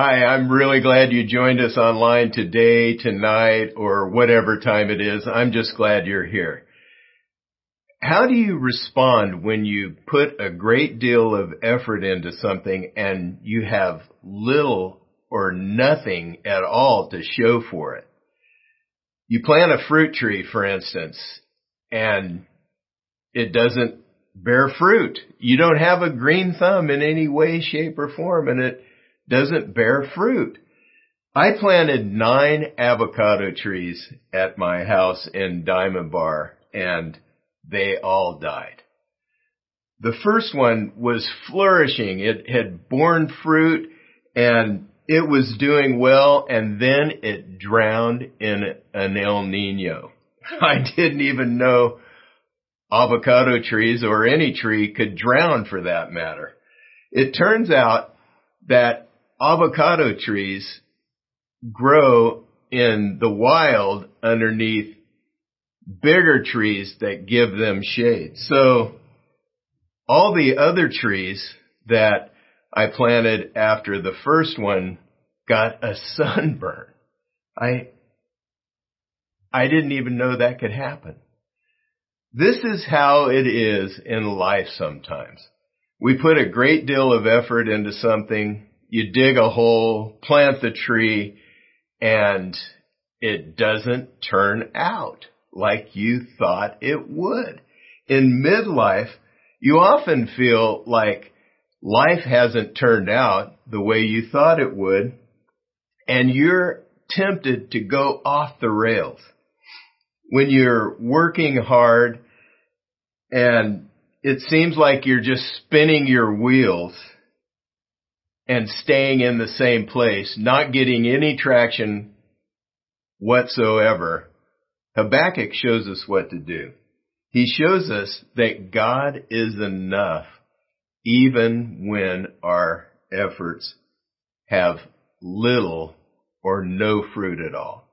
Hi, I'm really glad you joined us online today, tonight, or whatever time it is. I'm just glad you're here. How do you respond when you put a great deal of effort into something and you have little or nothing at all to show for it? You plant a fruit tree, for instance, and it doesn't bear fruit. You don't have a green thumb in any way, shape, or form, and it doesn't bear fruit. I planted nine avocado trees at my house in Diamond Bar, and they all died. The first one was flourishing. It had borne fruit and it was doing well and then it drowned in an El Nino. I didn't even know avocado trees or any tree could drown for that matter. It turns out that avocado trees grow in the wild underneath bigger trees that give them shade. So all the other trees that I planted after the first one got a sunburn. I, I didn't even know that could happen. This is how it is in life sometimes. We put a great deal of effort into something, you dig a hole, plant the tree, and it doesn't turn out like you thought it would. In midlife, you often feel like life hasn't turned out the way you thought it would, and you're tempted to go off the rails. When you're working hard and it seems like you're just spinning your wheels and staying in the same place, not getting any traction whatsoever, Habakkuk shows us what to do. He shows us that God is enough even when our efforts have little or no fruit at all.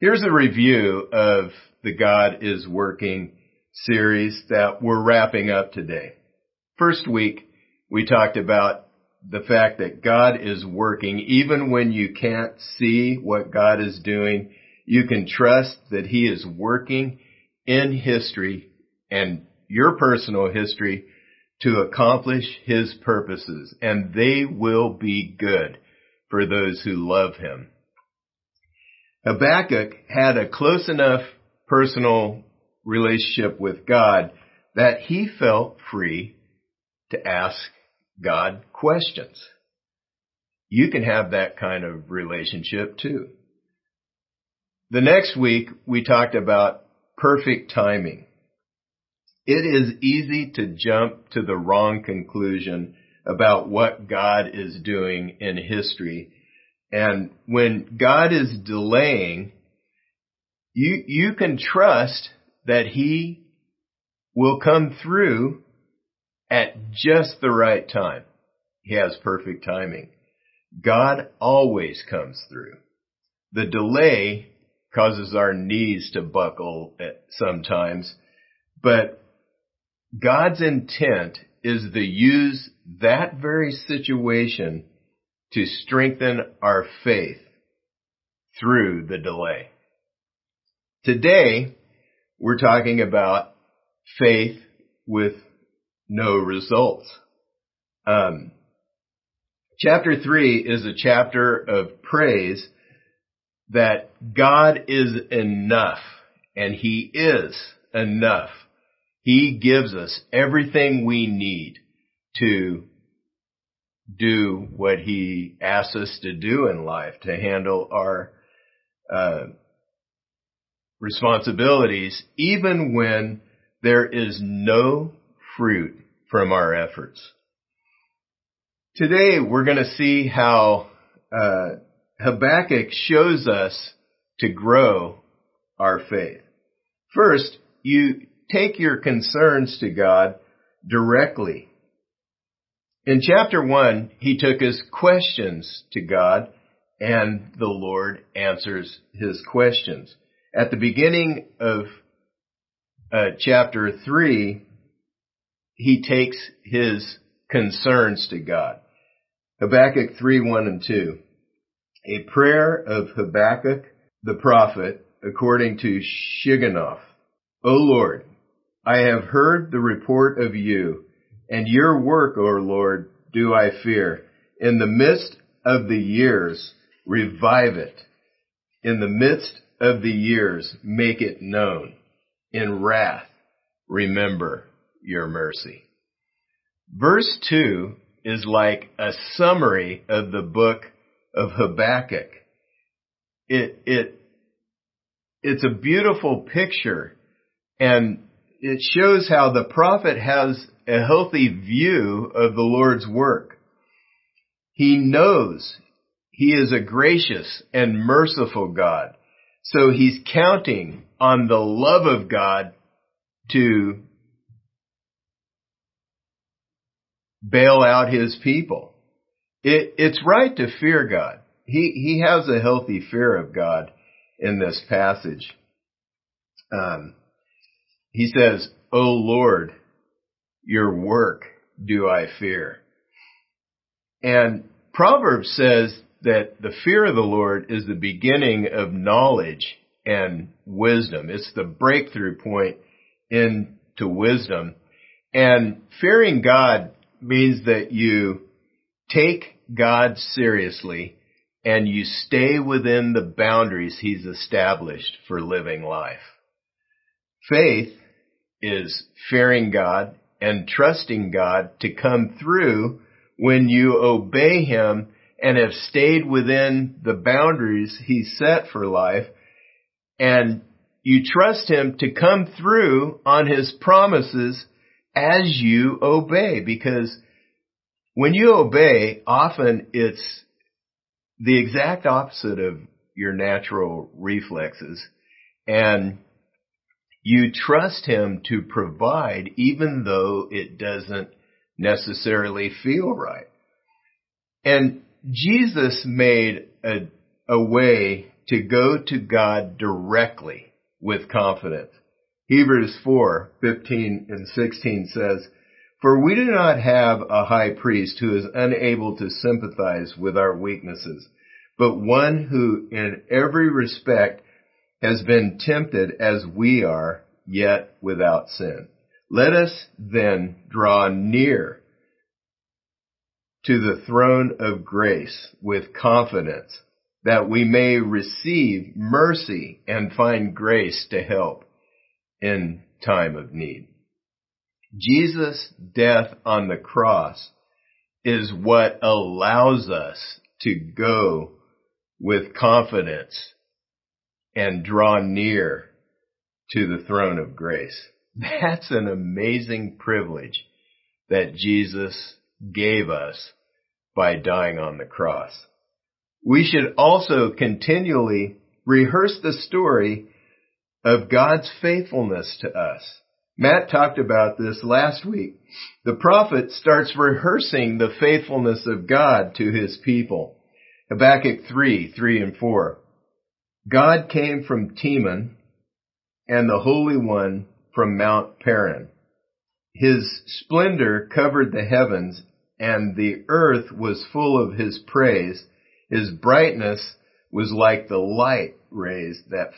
Here's a review of the God is Working series that we're wrapping up today. First week, we talked about the fact that God is working even when you can't see what God is doing you can trust that He is working in history and your personal history to accomplish His purposes, and they will be good for those who love Him. Habakkuk had a close enough personal relationship with God that he felt free to ask God questions. You can have that kind of relationship too. The next week, we talked about perfect timing. It is easy to jump to the wrong conclusion about what God is doing in history. And when God is delaying, you, you can trust that He will come through at just the right time. He has perfect timing. God always comes through. The delay causes our knees to buckle at sometimes. But God's intent is to use that very situation to strengthen our faith through the delay. Today, we're talking about faith with no results. Um, chapter 3 is a chapter of praise that God is enough and He is enough. He gives us everything we need to do what He asks us to do in life, to handle our uh, responsibilities, even when there is no fruit from our efforts. Today we're going to see how uh, Habakkuk shows us to grow our faith. First, you take your concerns to God directly. In chapter one, he took his questions to God and the Lord answers his questions. At the beginning of uh, chapter three, he takes his concerns to God. Habakkuk 3, 1 and 2. A prayer of Habakkuk the prophet according to Shigionoth. O Lord, I have heard the report of you, and your work, O Lord, do I fear. In the midst of the years, revive it. In the midst of the years, make it known. In wrath, remember your mercy. Verse 2 is like a summary of the book of Habakkuk. It, it, it's a beautiful picture and it shows how the prophet has a healthy view of the Lord's work. He knows he is a gracious and merciful God. So he's counting on the love of God to bail out his people. It, it's right to fear God. He, he has a healthy fear of God in this passage. Um, he says, O Lord, your work do I fear. And Proverbs says that the fear of the Lord is the beginning of knowledge and wisdom. It's the breakthrough point into wisdom. And fearing God means that you take God seriously and you stay within the boundaries he's established for living life. Faith is fearing God and trusting God to come through when you obey him and have stayed within the boundaries he set for life and you trust him to come through on his promises as you obey because when you obey, often it's the exact opposite of your natural reflexes and you trust him to provide even though it doesn't necessarily feel right. And Jesus made a, a way to go to God directly with confidence. Hebrews 4, 15 and 16 says, For we do not have a high priest who is unable to sympathize with our weaknesses, but one who in every respect has been tempted as we are, yet without sin. Let us then draw near to the throne of grace with confidence that we may receive mercy and find grace to help in time of need. Jesus' death on the cross is what allows us to go with confidence and draw near to the throne of grace. That's an amazing privilege that Jesus gave us by dying on the cross. We should also continually rehearse the story of God's faithfulness to us. Matt talked about this last week. The prophet starts rehearsing the faithfulness of God to his people. Habakkuk 3, 3 and 4. God came from Teman and the Holy One from Mount Paran. His splendor covered the heavens and the earth was full of his praise. His brightness was like the light rays that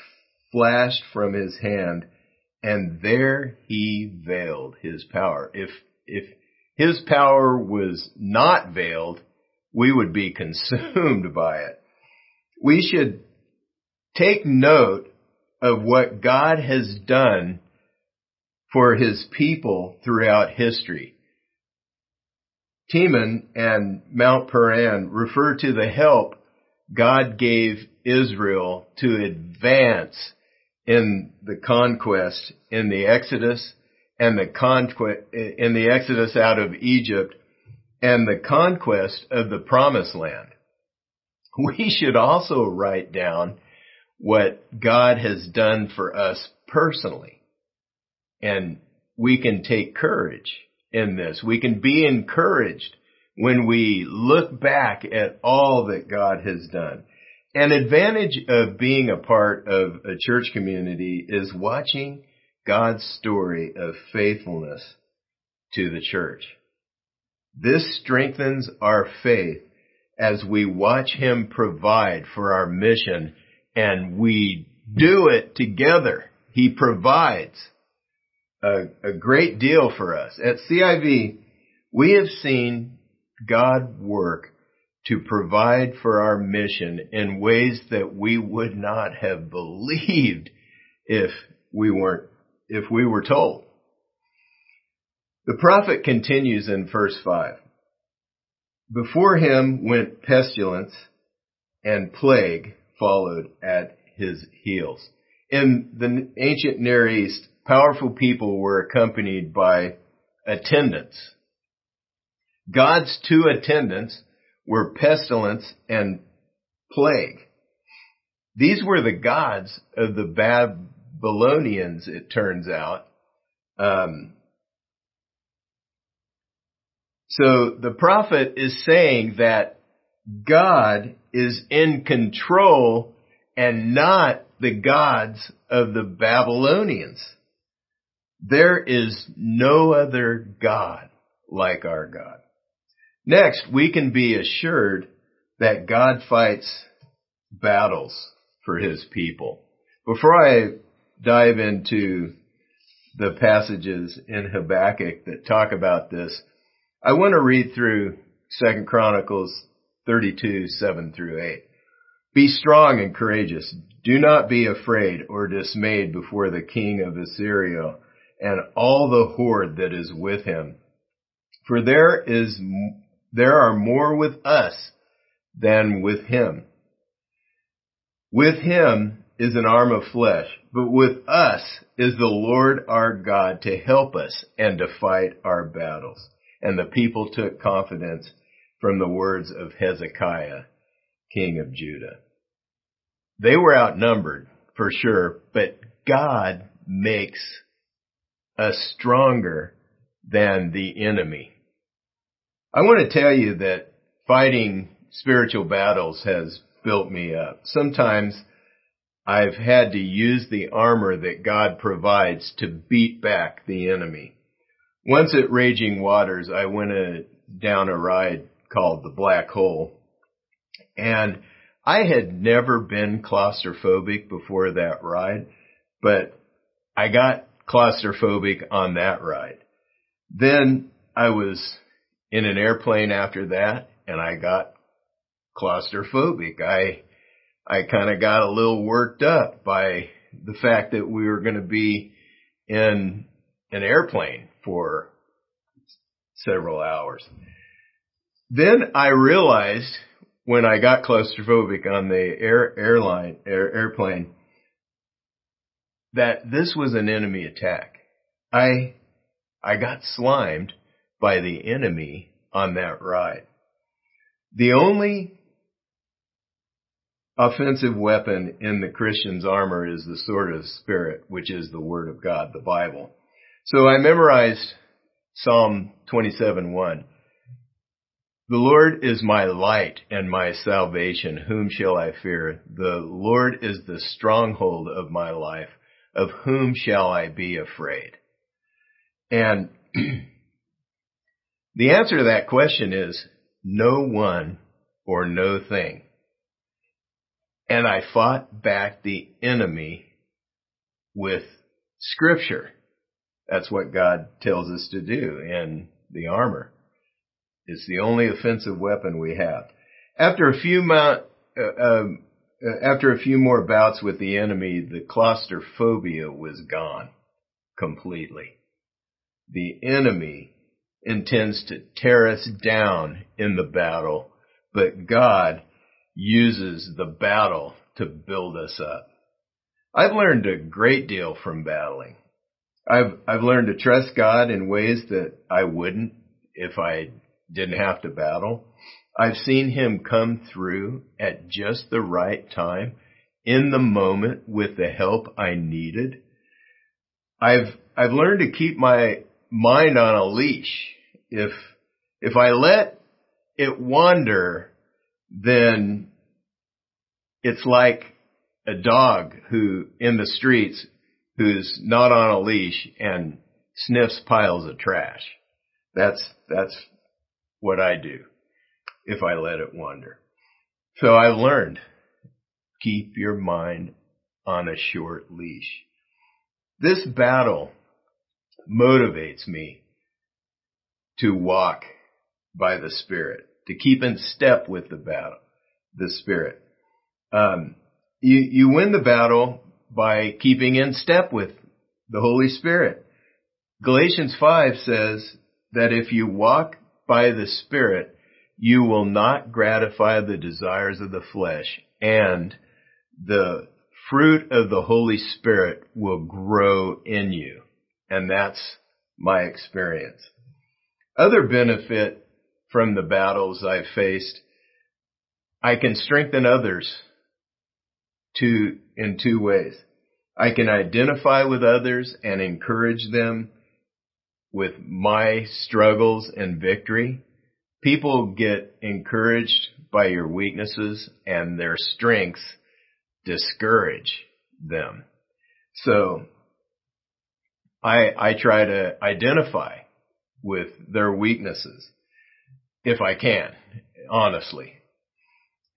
flashed from his hand, and there he veiled his power. If, if his power was not veiled, we would be consumed by it. We should take note of what God has done for his people throughout history. Teman and Mount Paran refer to the help God gave Israel to advance in the conquest in the Exodus and the conquest in the Exodus out of Egypt and the conquest of the promised land. We should also write down what God has done for us personally. And we can take courage in this. We can be encouraged when we look back at all that God has done. An advantage of being a part of a church community is watching God's story of faithfulness to the church. This strengthens our faith as we watch him provide for our mission and we do it together. He provides a, a great deal for us. At CIV, we have seen God work to provide for our mission in ways that we would not have believed if we weren't, if we were told. The prophet continues in verse 5. Before him went pestilence and plague followed at his heels. In the ancient Near East, powerful people were accompanied by attendants. God's two attendants were pestilence and plague. These were the gods of the Babylonians, it turns out. Um, so the prophet is saying that God is in control and not the gods of the Babylonians. There is no other God like our God. Next, we can be assured that God fights battles for his people. Before I dive into the passages in Habakkuk that talk about this, I want to read through 2 Chronicles 32, 7 through 8. Be strong and courageous. Do not be afraid or dismayed before the king of Assyria and all the horde that is with him. For there is, there are more with us than with him. With him is an arm of flesh, but with us is the Lord our God to help us and to fight our battles. And the people took confidence from the words of Hezekiah, king of Judah. They were outnumbered for sure, but God makes us stronger than the enemy. I want to tell you that fighting spiritual battles has built me up. Sometimes I've had to use the armor that God provides to beat back the enemy. Once at Raging Waters, I went a, down a ride called the Black Hole. And I had never been claustrophobic before that ride, but I got claustrophobic on that ride. Then I was in an airplane after that and I got claustrophobic. I, I kind of got a little worked up by the fact that we were going to be in an airplane for several hours. Then I realized when I got claustrophobic on the air, airline, air, airplane that this was an enemy attack. I, I got slimed by the enemy on that ride. The only offensive weapon in the Christian's armor is the sword of Spirit, which is the Word of God, the Bible. So I memorized Psalm 27:1. The Lord is my light and my salvation. Whom shall I fear? The Lord is the stronghold of my life. Of whom shall I be afraid? And the answer to that question is no one or no thing. And I fought back the enemy with scripture. That's what God tells us to do in the armor. It's the only offensive weapon we have. After a few mount, uh, um, uh, after a few more bouts with the enemy, the claustrophobia was gone completely. The enemy intends to tear us down in the battle, but God uses the battle to build us up. I've learned a great deal from battling. I've, I've learned to trust God in ways that I wouldn't if I didn't have to battle. I've seen him come through at just the right time in the moment with the help I needed. I've, I've learned to keep my mind on a leash. If, if I let it wander, then it's like a dog who in the streets who's not on a leash and sniffs piles of trash. That's, that's what I do. if I let it wander. So I've learned, keep your mind on a short leash. This battle motivates me to walk by the Spirit, to keep in step with the battle, the Spirit. Um, you, you win the battle by keeping in step with the Holy Spirit. Galatians 5 says that if you walk by the Spirit, you will not gratify the desires of the flesh and the fruit of the Holy Spirit will grow in you. And that's my experience. Other benefit from the battles I've faced, I can strengthen others to, in two ways. I can identify with others and encourage them with my struggles and victory. People get encouraged by your weaknesses and their strengths discourage them. So I, I try to identify with their weaknesses if I can, honestly.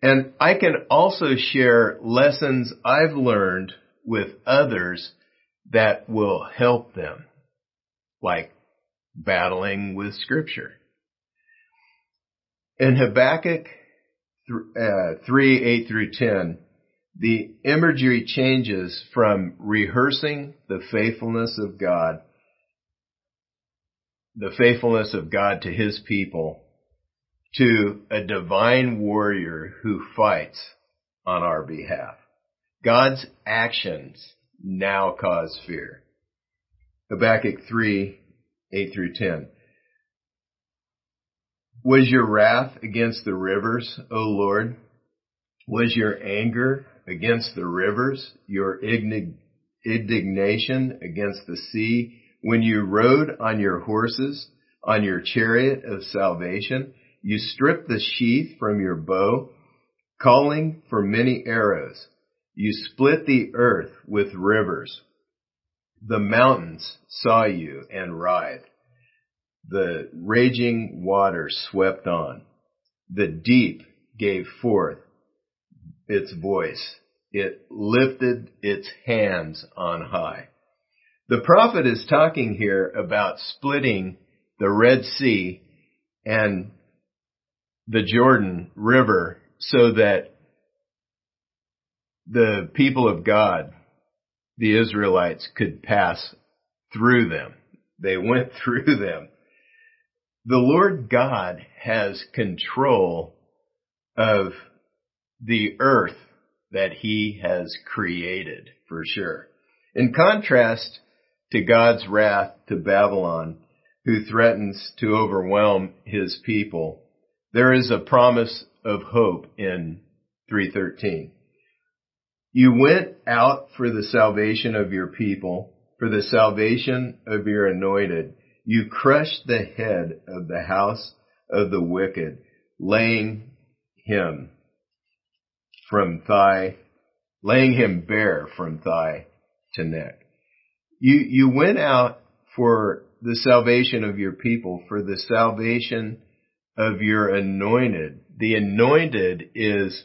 And I can also share lessons I've learned with others that will help them, like battling with scripture. In Habakkuk uh, 3, 8 through 10, the imagery changes from rehearsing the faithfulness of God, the faithfulness of God to his people, to a divine warrior who fights on our behalf. God's actions now cause fear. Habakkuk 3, 8 through 10. Was your wrath against the rivers, O Lord? Was your anger against the rivers, your indignation against the sea, when you rode on your horses, on your chariot of salvation, you stripped the sheath from your bow, calling for many arrows. You split the earth with rivers. The mountains saw you and writhed. The raging waters swept on. The deep gave forth its voice. It lifted its hands on high. The prophet is talking here about splitting the Red Sea and the Jordan River so that the people of God, the Israelites, could pass through them. They went through them. The Lord God has control of the earth that he has created for sure. In contrast to God's wrath to Babylon, who threatens to overwhelm his people, there is a promise of hope in 313. You went out for the salvation of your people, for the salvation of your anointed. You crushed the head of the house of the wicked, laying him from thigh, laying him bare from thigh to neck. You, you went out for the salvation of your people, for the salvation of your anointed. The anointed is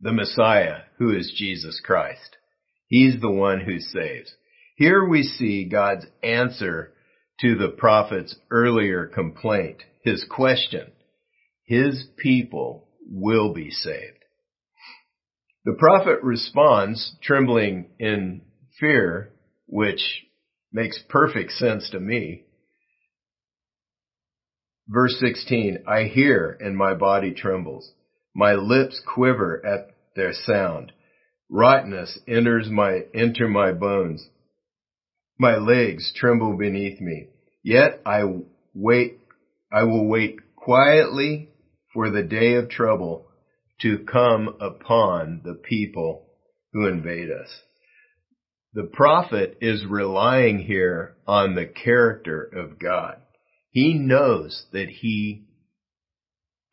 the Messiah, who is Jesus Christ. He's the one who saves. Here we see God's answer to the prophet's earlier complaint, his question. His people will be saved. The prophet responds, trembling in fear, which makes perfect sense to me. Verse 16, I hear and my body trembles. My lips quiver at their sound. Rottenness enters my, enter my bones. My legs tremble beneath me. Yet I wait, I will wait quietly for the day of trouble to come upon the people who invade us. The prophet is relying here on the character of God. He knows that he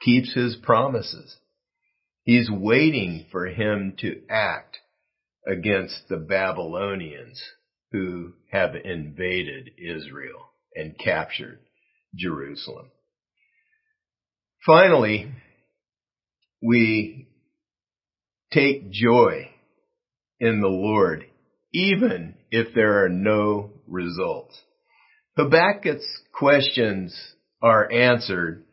keeps his promises. He's waiting for him to act against the Babylonians who have invaded Israel and captured Jerusalem. Finally, we take joy in the Lord, even if there are no results. Habakkuk's questions are answered,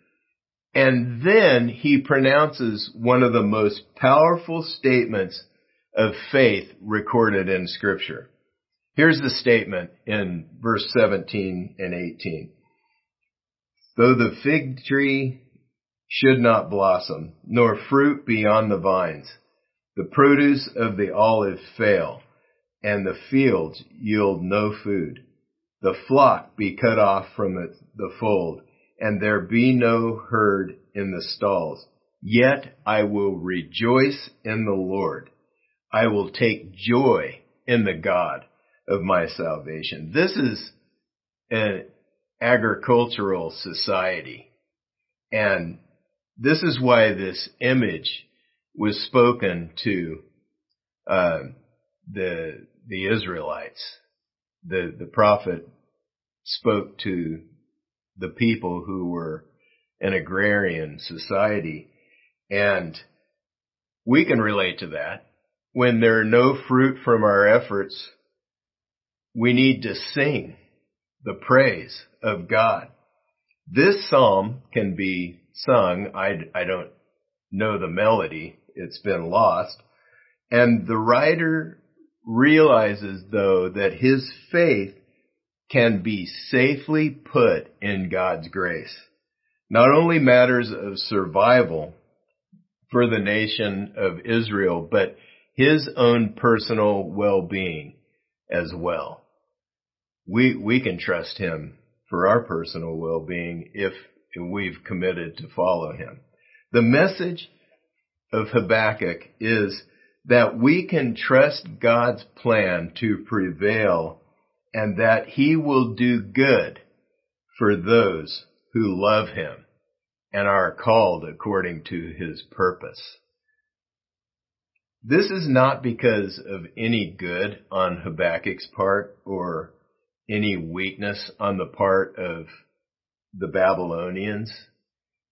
and then he pronounces one of the most powerful statements of faith recorded in scripture. Here's the statement in verse 17 and 18. Though the fig tree should not blossom, nor fruit be on the vines, the produce of the olive fail, and the fields yield no food. The flock be cut off from the fold, and there be no herd in the stalls. Yet I will rejoice in the Lord. I will take joy in the God of my salvation. This is an agricultural society. And this is why this image was spoken to uh, the the Israelites. The the prophet spoke to the people who were an agrarian society, and we can relate to that. When there are no fruit from our efforts, we need to sing the praise of God. This psalm can be sung. I, I don't know the melody. It's been lost. And the writer realizes though that his faith can be safely put in God's grace. Not only matters of survival for the nation of Israel, but his own personal well-being as well. We, we can trust him for our personal well-being if we've committed to follow him. The message of Habakkuk is that we can trust God's plan to prevail and that he will do good for those who love him and are called according to his purpose. This is not because of any good on Habakkuk's part or any weakness on the part of the Babylonians.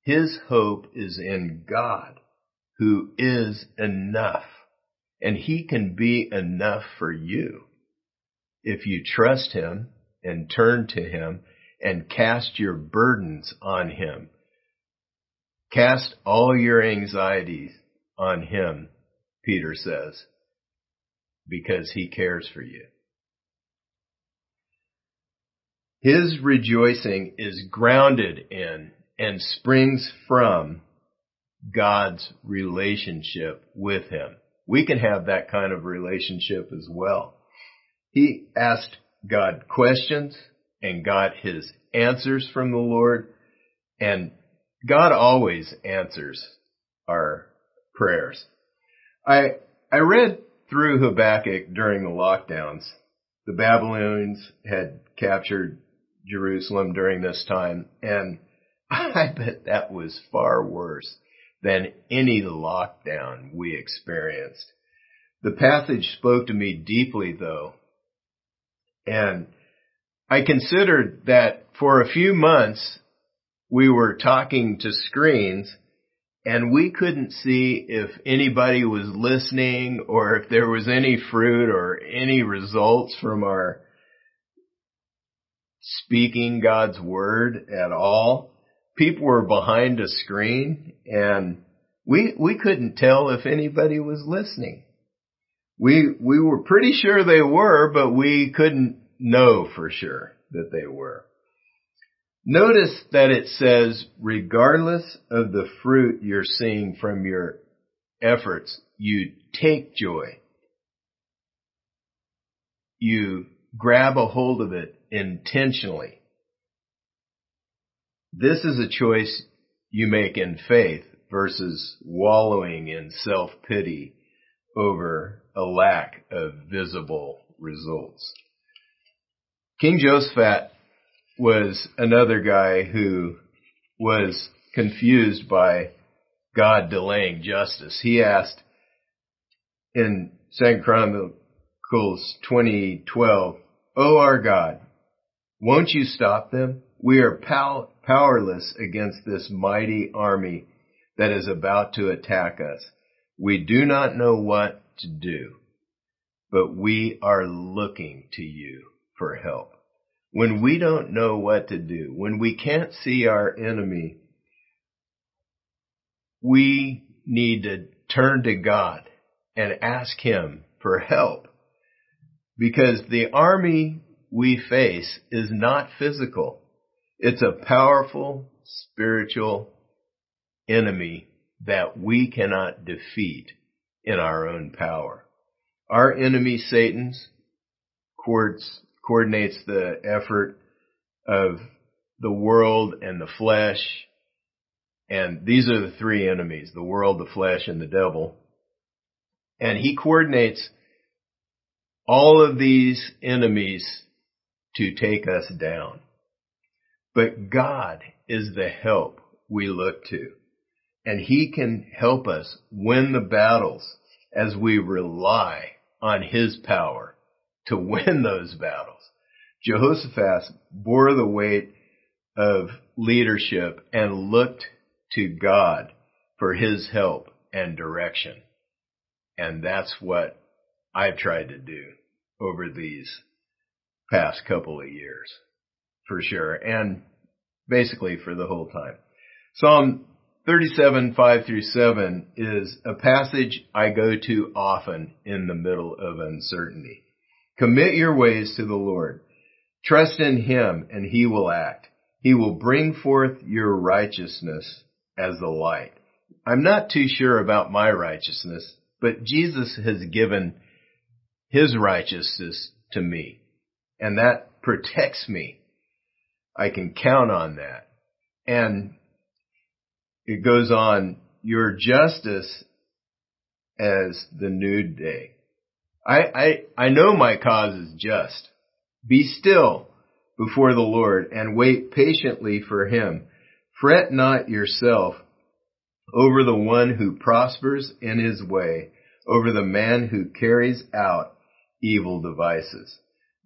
His hope is in God, who is enough, and he can be enough for you if you trust him and turn to him and cast your burdens on him. Cast all your anxieties on him, Peter says, because he cares for you. His rejoicing is grounded in and springs from God's relationship with him. We can have that kind of relationship as well. He asked God questions and got his answers from the Lord and God always answers our prayers. I, I read through Habakkuk during the lockdowns. The Babylonians had captured Jerusalem during this time, and I bet that was far worse than any lockdown we experienced. The passage spoke to me deeply though, and I considered that for a few months we were talking to screens and we couldn't see if anybody was listening or if there was any fruit or any results from our speaking God's word at all. People were behind a screen and we, we couldn't tell if anybody was listening. We, we were pretty sure they were, but we couldn't know for sure that they were. Notice that it says, regardless of the fruit you're seeing from your efforts, you take joy. You grab a hold of it intentionally. This is a choice you make in faith versus wallowing in self-pity over a lack of visible results. King Jehoshaphat was another guy who was confused by God delaying justice. He asked in 2 Chronicles 2012, O our God, won't you stop them? We are pow- powerless against this mighty army that is about to attack us. We do not know what to do, but we are looking to you for help. When we don't know what to do, when we can't see our enemy, we need to turn to God and ask Him for help. Because the army we face is not physical. It's a powerful spiritual enemy that we cannot defeat in our own power. Our enemy, Satan's, coordinates the effort of the world and the flesh. And these are the three enemies, the world, the flesh, and the devil. And he coordinates all of these enemies to take us down. But God is the help we look to. And he can help us win the battles as we rely on his power to win those battles. Jehoshaphat bore the weight of leadership and looked to God for his help and direction. And that's what I've tried to do over these past couple of years, for sure, and basically for the whole time. Psalm 37, 5 through 7 is a passage I go to often in the middle of uncertainty. Commit your ways to the Lord. Trust in Him and He will act. He will bring forth your righteousness as the light. I'm not too sure about my righteousness, but Jesus has given His righteousness to me and that protects me. I can count on that. And it goes on, your justice as the nude day. I, I, I know my cause is just. Be still before the Lord and wait patiently for him. Fret not yourself over the one who prospers in his way, over the man who carries out evil devices.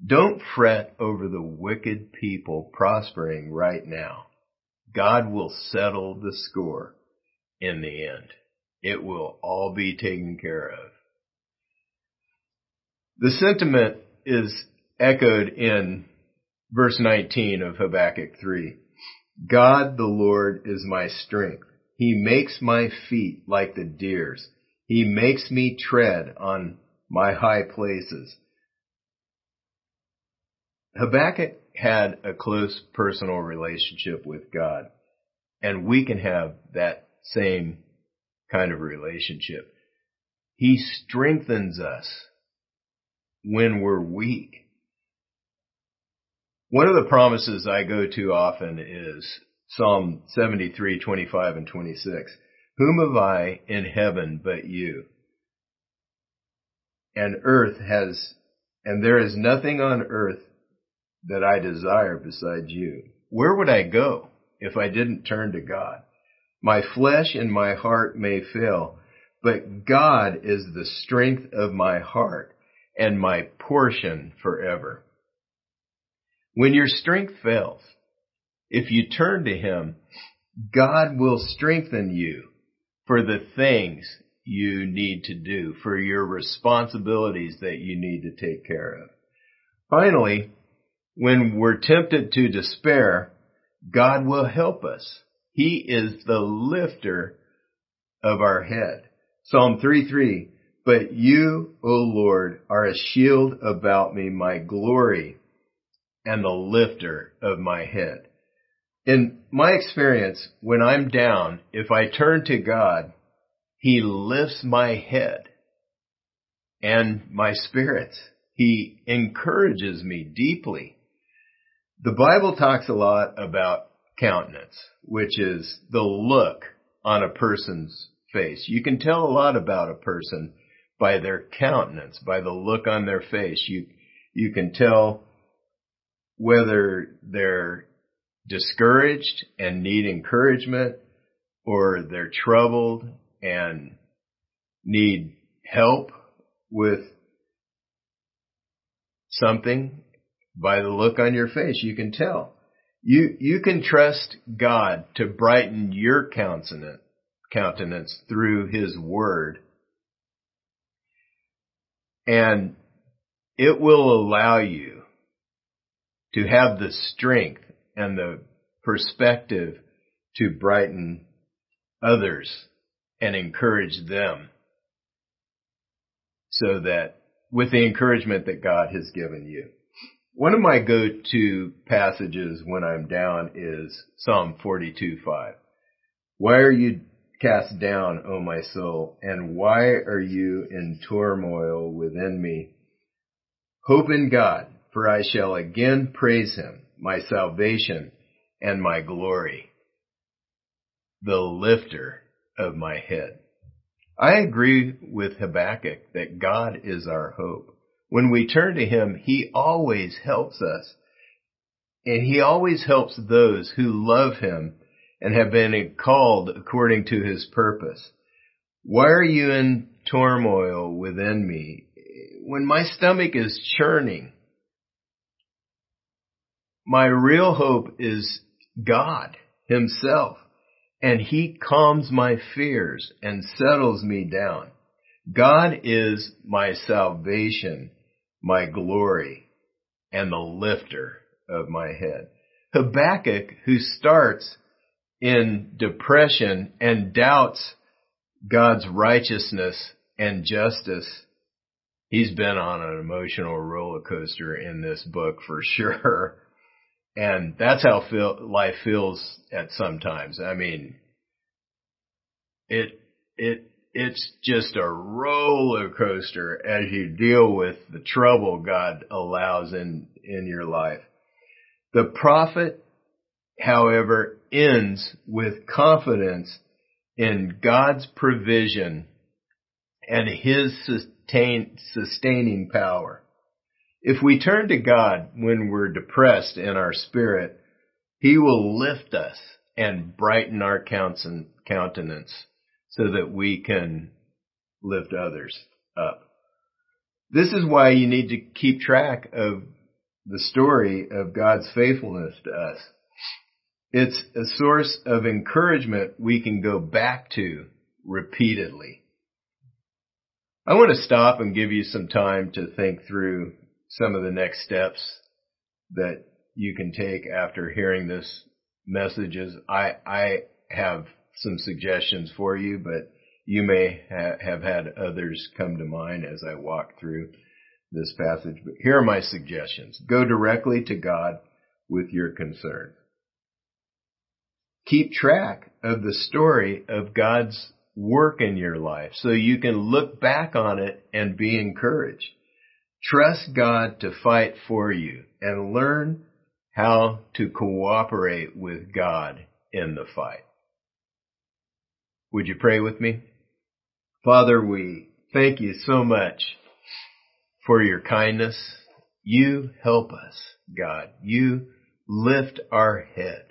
Don't fret over the wicked people prospering right now. God will settle the score in the end. It will all be taken care of. The sentiment is echoed in verse 19 of Habakkuk 3. God the Lord is my strength. He makes my feet like the deer's. He makes me tread on my high places. Habakkuk had a close personal relationship with God, and we can have that same kind of relationship. He strengthens us when we're weak. One of the promises I go to often is Psalm 73, 25 and 26. Whom have I in heaven but you? And earth has, and there is nothing on earth that I desire besides you. Where would I go if I didn't turn to God? My flesh and my heart may fail, but God is the strength of my heart and my portion forever. When your strength fails, if you turn to Him, God will strengthen you for the things you need to do, for your responsibilities that you need to take care of. Finally, when we're tempted to despair, God will help us. He is the lifter of our head. Psalm 3:3. But you, O Lord, are a shield about me, my glory, and the lifter of my head. In my experience, when I'm down, if I turn to God, He lifts my head and my spirits. He encourages me deeply. The Bible talks a lot about countenance, which is the look on a person's face. You can tell a lot about a person by their countenance, by the look on their face. You, you can tell whether they're discouraged and need encouragement or they're troubled and need help with something by the look on your face, you can tell. You, you can trust God to brighten your countenance, countenance through His Word. And it will allow you to have the strength and the perspective to brighten others and encourage them so that with the encouragement that God has given you. One of my go-to passages when I'm down is Psalm 42:5. Why are you cast down, O my soul, and why are you in turmoil within me? Hope in God, for I shall again praise him, my salvation and my glory, the lifter of my head. I agree with Habakkuk that God is our hope. When we turn to Him, He always helps us. And He always helps those who love Him and have been called according to His purpose. Why are you in turmoil within me? When my stomach is churning, my real hope is God Himself and he calms my fears and settles me down. God is my salvation, my glory, and the lifter of my head. Habakkuk, who starts in depression and doubts God's righteousness and justice, he's been on an emotional roller coaster in this book for sure. And that's how feel, life feels at sometimes. I mean, it, it, it's just a roller coaster as you deal with the trouble God allows in, in your life. The prophet, however, ends with confidence in God's provision and his sustain, sustaining power. If we turn to God when we're depressed in our spirit, He will lift us and brighten our countenance so that we can lift others up. This is why you need to keep track of the story of God's faithfulness to us. It's a source of encouragement we can go back to repeatedly. I want to stop and give you some time to think through some of the next steps that you can take after hearing this messages. I, I have some suggestions for you, but you may ha- have had others come to mind as I walk through this passage. But here are my suggestions. Go directly to God with your concern. Keep track of the story of God's work in your life so you can look back on it and be encouraged. Trust God to fight for you and learn how to cooperate with God in the fight. Would you pray with me? Father, we thank you so much for your kindness. You help us, God. You lift our head.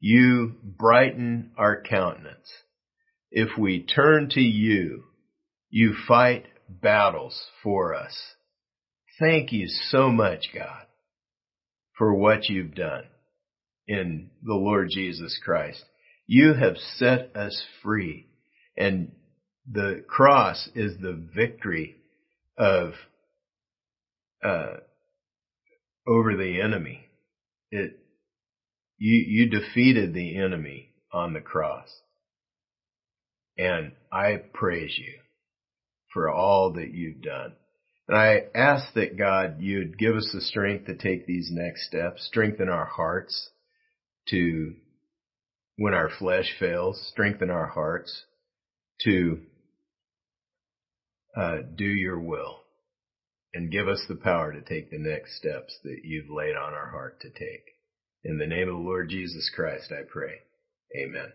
You brighten our countenance. If we turn to you, you fight battles for us. Thank you so much, God, for what you've done in the Lord Jesus Christ. You have set us free and the cross is the victory of, uh, over the enemy. It, you, you defeated the enemy on the cross. And I praise you for all that you've done. And I ask that God, you'd give us the strength to take these next steps, strengthen our hearts to, when our flesh fails, strengthen our hearts to uh, do your will and give us the power to take the next steps that you've laid on our heart to take. In the name of the Lord Jesus Christ, I pray. Amen.